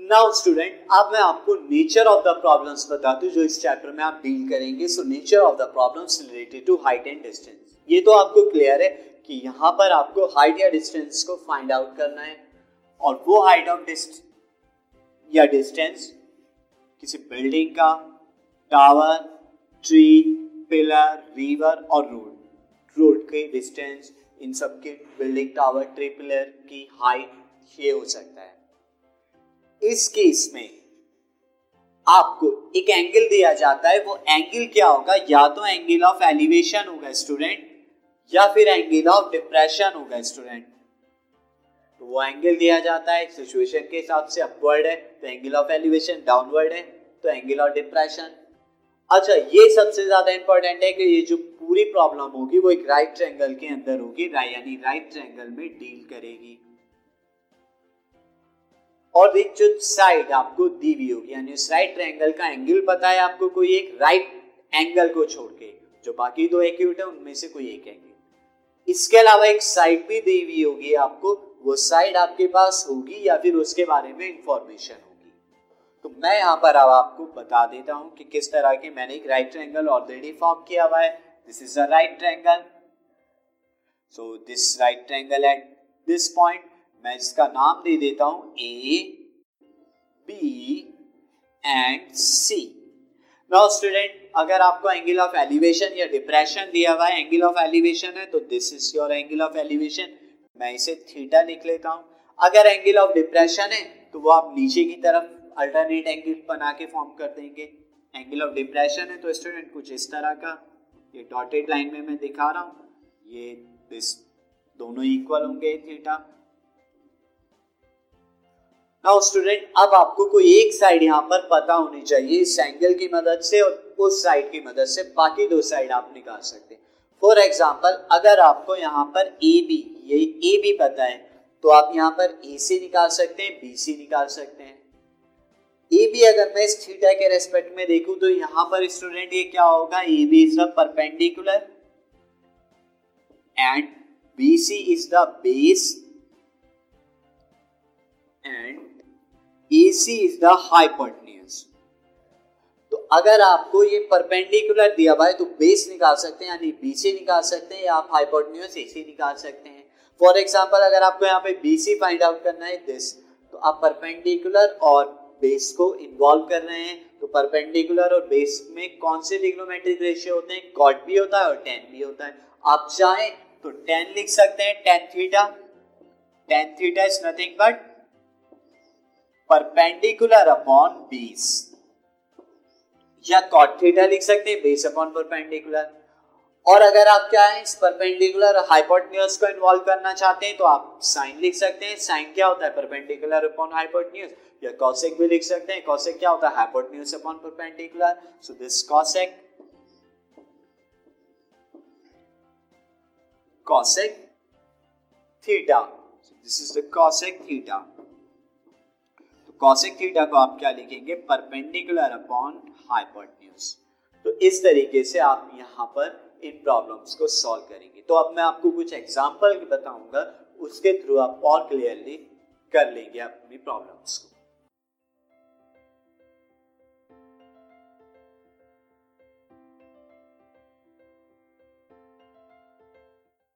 Now student, अब मैं आपको नेचर ऑफ़ द प्रॉब्लम्स बता दूँ जो इस चैप्टर में आप डील करेंगे। So nature of the problems related to height and distance ये तो आपको क्लियर है कि यहाँ पर आपको हाइट या डिस्टेंस को फाइंड आउट करना है। और वो हाइट ऑफ़ डिस्ट या डिस्टेंस किसी बिल्डिंग का टावर ट्री पिलर रिवर और रोड रोड के डिस्टेंस इन सब के बिल्डिंग टावर ट्री पिलर की हाइट ये हो सकता है। इस केस में आपको एक एंगल दिया जाता है, वो एंगल क्या होगा? या तो एंगल ऑफ़ एलिवेशन होगा स्टूडेंट या फिर एंगल ऑफ़ डिप्रेशन होगा स्टूडेंट तो वो एंगल दिया जाता है सिचुएशन के हिसाब से अपवर्ड है तो एंगल ऑफ़ एलिवेशन डाउनवर्ड है तो एंगल ऑफ़ डिप्रेशन अच्छा ये सबसे ज़्यादा इंपॉर्टेंट है कि ये जो पूरी प्रॉब्लम होगी, वो एक राइट ट्रैंगल के अंदर होगी यानी राइट ट्रैंगल में डील करेगी। और एक जो साइड आपको दी हुई होगी। यानी उस राइट ट्रायंगल का एंगल पता है आपको कोई एक राइट एंगल को छोड़ के। जो बाकी दो एक्यूट है, उनमें से कोई एक एंगल इसके अलावा एक साइड भी दी हुई होगी आपको। वो साइड आपके पास होगी या फिर उसके बारे में इंफॉर्मेशन होगी। तो मैं यहाँ पर अब आपको बता देता हूँ कि किस तरह के मैंने एक राइट ट्रायंगल ऑलरेडी फॉर्म किया हुआ है। This is a right triangle so this right triangle at this point मैं इसका नाम दे देता हूँ A B and C now student अगर आपको एंगल ऑफ़ एलिवेशन या डिप्रेशन दिया हुआ है एंगल ऑफ़ एलिवेशन है तो this is your angle of elevation मैं इसे थीटा लिख लेता हूँ। अगर एंगल ऑफ़ डिप्रेशन है तो वो आप नीचे की तरफ़ अल्टरनेट एंगल बना के फॉर्म कर देंगे। एंगल ऑफ़ डिप्रेशन है तो स्टूडेंट कुछ इस तरह का। ये डॉटेड लाइन में मैं दिखा रहा हूँ। ये दिस दोनों इक्वल होंगे थीटा नाउ स्टूडेंट अब आपको कोई एक साइड यहाँ पर पता होनी चाहिए, इस एंगल की मदद से और उस साइड की मदद से, बाकी दो साइड आप निकाल सकते हैं। फॉर एग्ज़ाम्पल अगर आपको यहाँ पर ए बी ये ए बी पता है तो आप यहाँ पर ए सी निकाल सकते हैं बी सी निकाल सकते हैं। ए बी अगर मैं इस थीटा के रेस्पेक्ट में देखूँ तो यहाँ पर स्टूडेंट ये क्या होगा? A B is the perpendicular and B C is the base AC is the hypotenuse तो अगर आपको ये परपेंडिकुलर दिया हुआ है तो बेस निकाल सकते हैं, यानी BC निकाल सकते हैं, या आप हाइपोटेन्यूज AC निकाल सकते हैं। फॉर एग्जांपल अगर आपको यहाँ पे BC फाइंड आउट करना है दिस तो आप परपेंडिकुलर और बेस को इन्वॉल्व कर रहे हैं। तो परपेंडिकुलर और बेस में कौन से ट्रिग्नोमेट्रिक रेशियो होते हैं? कॉट भी होता है और टेन भी होता है। आप चाहें तो टेन लिख सकते हैं tan theta tan theta is nothing but perpendicular upon base या कॉट थीटा लिख सकते हैं बेस अपॉन परपेंडिकुलर और अगर आप क्या है, इस परपेंडिकुलर हाइपोटेन्यूज को इन्वॉल्व करना चाहते हैं तो आप साइन लिख सकते हैं। साइन क्या होता है? परपेंडिकुलर अपॉन हाइपोटेन्यूज या कॉसेक भी लिख सकते हैं। कॉसेक क्या होता है? Hypotenuse upon perpendicular so this cosec cosec theta. So this is the cosec theta. Cosec theta को आप क्या लिखेंगे? परपेंडिकुलर अपॉन हाइपोटेन्यूज तो इस तरीके से आप यहाँ पर इन प्रॉब्लम्स को सॉल्व करेंगे। तो अब मैं आपको कुछ एग्ज़ाम्पल बताऊँगा, उसके थ्रू आप और क्लियरली कर लेंगे अपनी प्रॉब्लम्स को।